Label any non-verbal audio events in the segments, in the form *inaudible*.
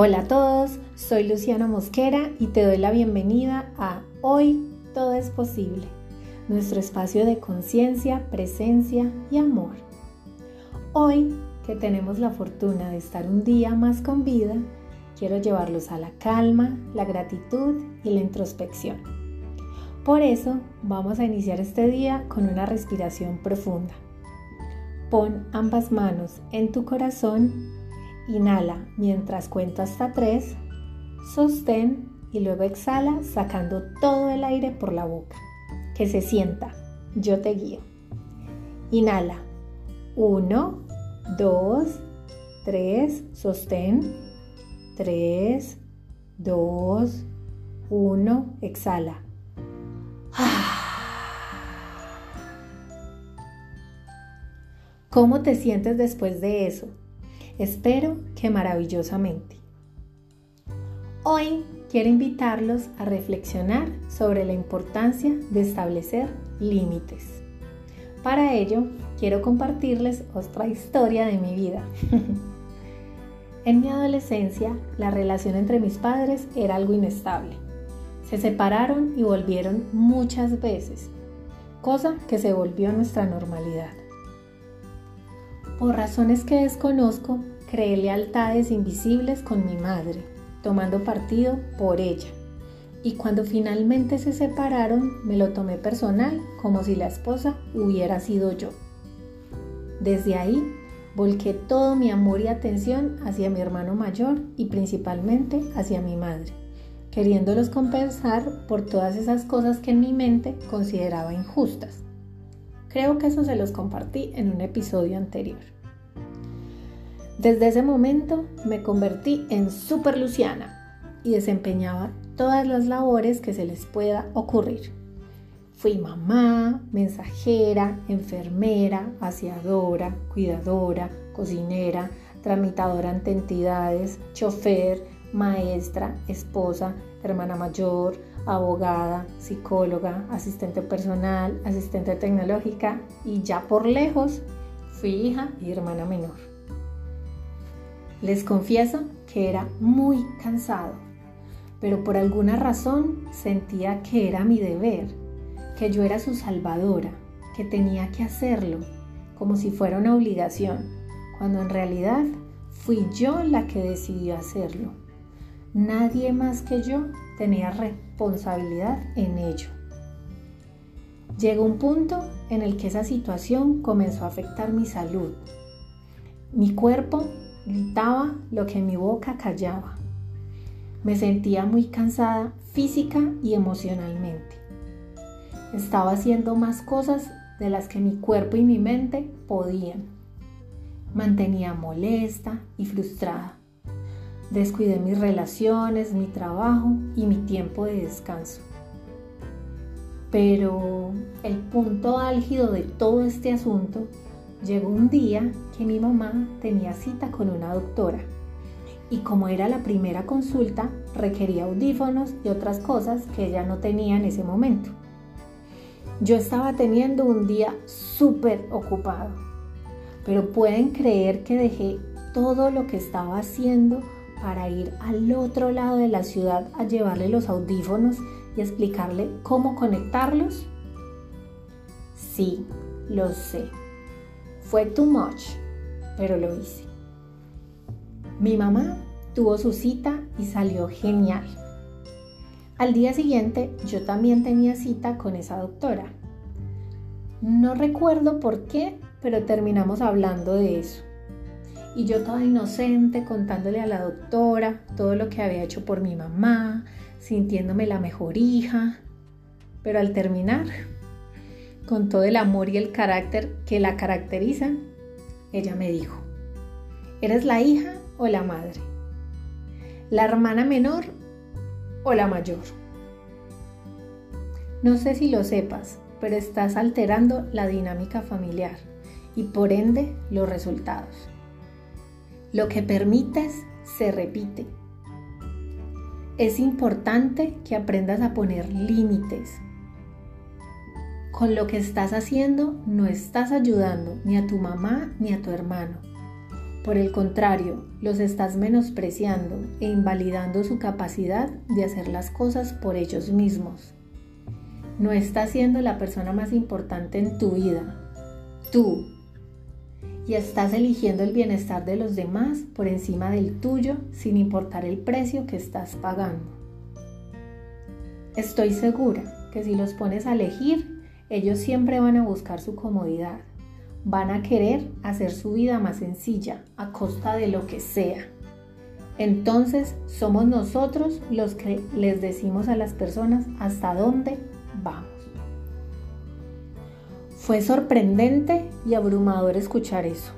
Hola a todos, soy Luciana Mosquera y te doy la bienvenida a Hoy Todo es Posible, nuestro espacio de conciencia, presencia y amor. Hoy, que tenemos la fortuna de estar un día más con vida, quiero llevarlos a la calma, la gratitud y la introspección. Por eso vamos a iniciar este día con una respiración profunda. Pon ambas manos en tu corazón Inhala mientras cuento hasta 3, sostén y luego exhala sacando todo el aire por la boca. Que se sienta, yo te guío. Inhala, 1, 2, 3, sostén, 3, 2, 1, exhala. *sighs* ¿Cómo te sientes después de eso? Espero que maravillosamente. Hoy quiero invitarlos a reflexionar sobre la importancia de establecer límites. Para ello, quiero compartirles otra historia de mi vida. *laughs* en mi adolescencia, la relación entre mis padres era algo inestable. Se separaron y volvieron muchas veces, cosa que se volvió nuestra normalidad. Por razones que desconozco, creé lealtades invisibles con mi madre, tomando partido por ella. Y cuando finalmente se separaron, me lo tomé personal como si la esposa hubiera sido yo. Desde ahí, volqué todo mi amor y atención hacia mi hermano mayor y principalmente hacia mi madre, queriéndolos compensar por todas esas cosas que en mi mente consideraba injustas. Creo que eso se los compartí en un episodio anterior. Desde ese momento me convertí en Super Luciana y desempeñaba todas las labores que se les pueda ocurrir. Fui mamá, mensajera, enfermera, aseadora, cuidadora, cocinera, tramitadora ante entidades, chofer, maestra, esposa, hermana mayor, abogada, psicóloga, asistente personal, asistente tecnológica y ya por lejos fui hija y hermana menor. Les confieso que era muy cansado, pero por alguna razón sentía que era mi deber, que yo era su salvadora, que tenía que hacerlo, como si fuera una obligación, cuando en realidad fui yo la que decidió hacerlo. Nadie más que yo tenía responsabilidad en ello. Llegó un punto en el que esa situación comenzó a afectar mi salud. Mi cuerpo gritaba lo que mi boca callaba. Me sentía muy cansada física y emocionalmente. Estaba haciendo más cosas de las que mi cuerpo y mi mente podían. Mantenía molesta y frustrada. Descuidé mis relaciones, mi trabajo y mi tiempo de descanso. Pero el punto álgido de todo este asunto llegó un día que mi mamá tenía cita con una doctora y como era la primera consulta requería audífonos y otras cosas que ella no tenía en ese momento. Yo estaba teniendo un día súper ocupado, pero pueden creer que dejé todo lo que estaba haciendo para ir al otro lado de la ciudad a llevarle los audífonos y explicarle cómo conectarlos? Sí, lo sé. Fue too much, pero lo hice. Mi mamá tuvo su cita y salió genial. Al día siguiente yo también tenía cita con esa doctora. No recuerdo por qué, pero terminamos hablando de eso. Y yo toda inocente contándole a la doctora todo lo que había hecho por mi mamá, sintiéndome la mejor hija. Pero al terminar, con todo el amor y el carácter que la caracterizan, ella me dijo, ¿eres la hija o la madre? ¿La hermana menor o la mayor? No sé si lo sepas, pero estás alterando la dinámica familiar y por ende los resultados. Lo que permites se repite. Es importante que aprendas a poner límites con lo que estás haciendo no estás ayudando ni a tu mamá ni a tu hermano, Por el contrario, los estás menospreciando e invalidando su capacidad de hacer las cosas por ellos mismos. No estás siendo la persona más importante en tu vida, tú. Y estás eligiendo el bienestar de los demás por encima del tuyo sin importar el precio que estás pagando. Estoy segura que si los pones a elegir, ellos siempre van a buscar su comodidad. Van a querer hacer su vida más sencilla a costa de lo que sea. Entonces somos nosotros los que les decimos a las personas hasta dónde vamos. Fue sorprendente y abrumador escuchar eso,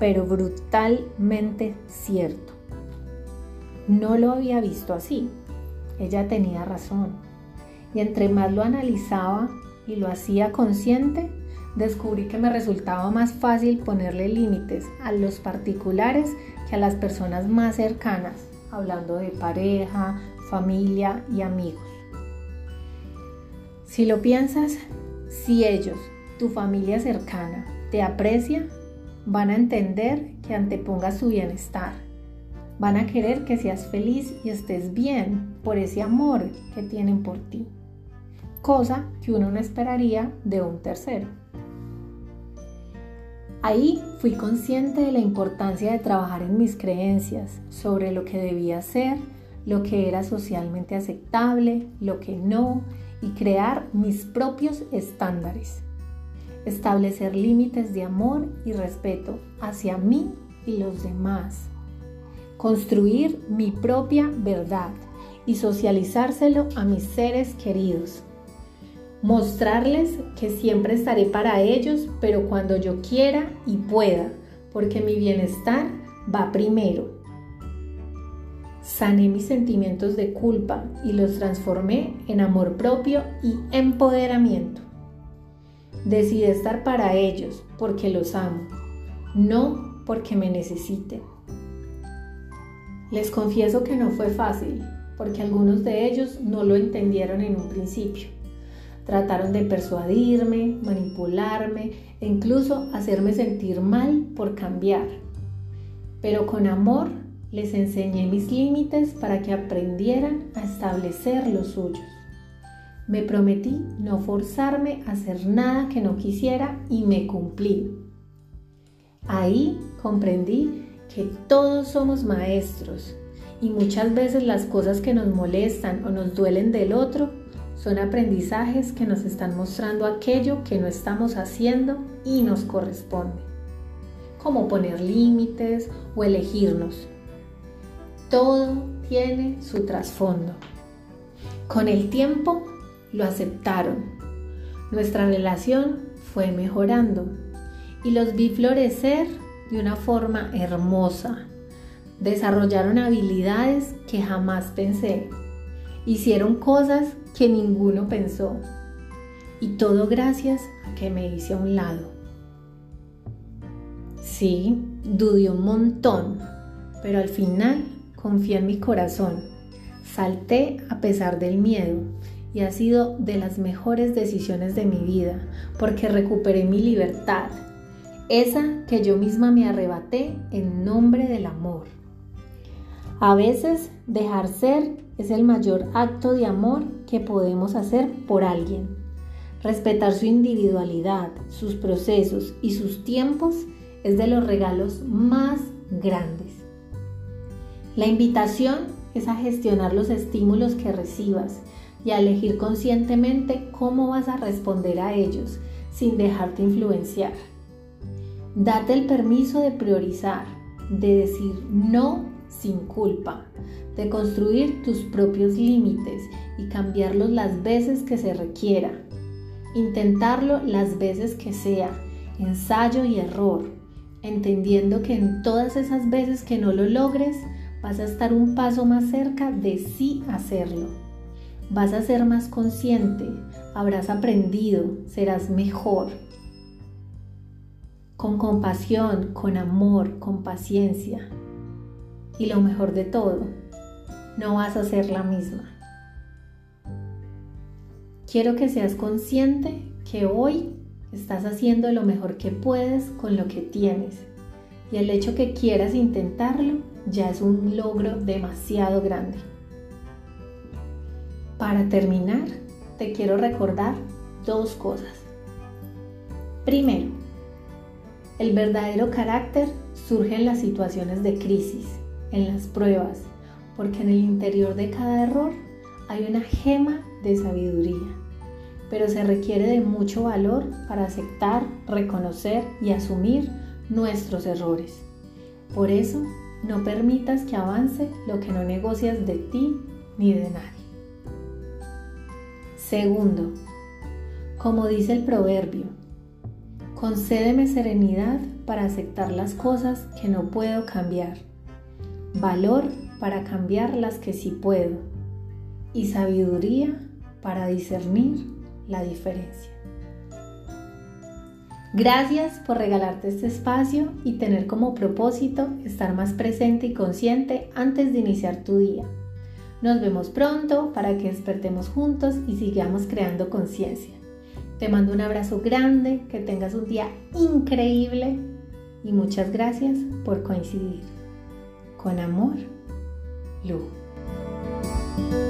pero brutalmente cierto. No lo había visto así. Ella tenía razón. Y entre más lo analizaba y lo hacía consciente, descubrí que me resultaba más fácil ponerle límites a los particulares que a las personas más cercanas, hablando de pareja, familia y amigos. Si lo piensas, si ellos, tu familia cercana, te aprecia, van a entender que antepongas su bienestar. Van a querer que seas feliz y estés bien por ese amor que tienen por ti. Cosa que uno no esperaría de un tercero. Ahí fui consciente de la importancia de trabajar en mis creencias sobre lo que debía ser, lo que era socialmente aceptable, lo que no, y crear mis propios estándares. Establecer límites de amor y respeto hacia mí y los demás. Construir mi propia verdad y socializárselo a mis seres queridos. Mostrarles que siempre estaré para ellos, pero cuando yo quiera y pueda, porque mi bienestar va primero sané mis sentimientos de culpa y los transformé en amor propio y empoderamiento. Decidí estar para ellos porque los amo, no porque me necesiten. Les confieso que no fue fácil, porque algunos de ellos no lo entendieron en un principio. Trataron de persuadirme, manipularme e incluso hacerme sentir mal por cambiar. Pero con amor les enseñé mis límites para que aprendieran a establecer los suyos. Me prometí no forzarme a hacer nada que no quisiera y me cumplí. Ahí comprendí que todos somos maestros y muchas veces las cosas que nos molestan o nos duelen del otro son aprendizajes que nos están mostrando aquello que no estamos haciendo y nos corresponde, como poner límites o elegirnos. Todo tiene su trasfondo. Con el tiempo lo aceptaron. Nuestra relación fue mejorando y los vi florecer de una forma hermosa. Desarrollaron habilidades que jamás pensé. Hicieron cosas que ninguno pensó. Y todo gracias a que me hice a un lado. Sí, dudé un montón, pero al final Confié en mi corazón. Salté a pesar del miedo y ha sido de las mejores decisiones de mi vida porque recuperé mi libertad, esa que yo misma me arrebaté en nombre del amor. A veces dejar ser es el mayor acto de amor que podemos hacer por alguien. Respetar su individualidad, sus procesos y sus tiempos es de los regalos más grandes. La invitación es a gestionar los estímulos que recibas y a elegir conscientemente cómo vas a responder a ellos sin dejarte influenciar. Date el permiso de priorizar, de decir no sin culpa, de construir tus propios límites y cambiarlos las veces que se requiera. Intentarlo las veces que sea, ensayo y error, entendiendo que en todas esas veces que no lo logres, vas a estar un paso más cerca de sí hacerlo. Vas a ser más consciente, habrás aprendido, serás mejor. Con compasión, con amor, con paciencia. Y lo mejor de todo, no vas a ser la misma. Quiero que seas consciente que hoy estás haciendo lo mejor que puedes con lo que tienes Y el hecho que quieras intentarlo ya es un logro demasiado grande. Para terminar, te quiero recordar dos cosas. Primero, el verdadero carácter surge en las situaciones de crisis, en las pruebas, porque en el interior de cada error hay una gema de sabiduría, pero se requiere de mucho valor para aceptar, reconocer y asumir nuestros errores. Por eso, no permitas que avance lo que no negocias de ti ni de nadie. Segundo, como dice el proverbio, concédeme serenidad para aceptar las cosas que no puedo cambiar, valor para cambiar las que sí puedo y sabiduría para discernir la diferencia. Gracias por regalarte este espacio y tener como propósito estar más presente y consciente antes de iniciar tu día. Nos vemos pronto para que despertemos juntos y sigamos creando conciencia. Te mando un abrazo grande, que tengas un día increíble y muchas gracias por coincidir. Con amor, Lu.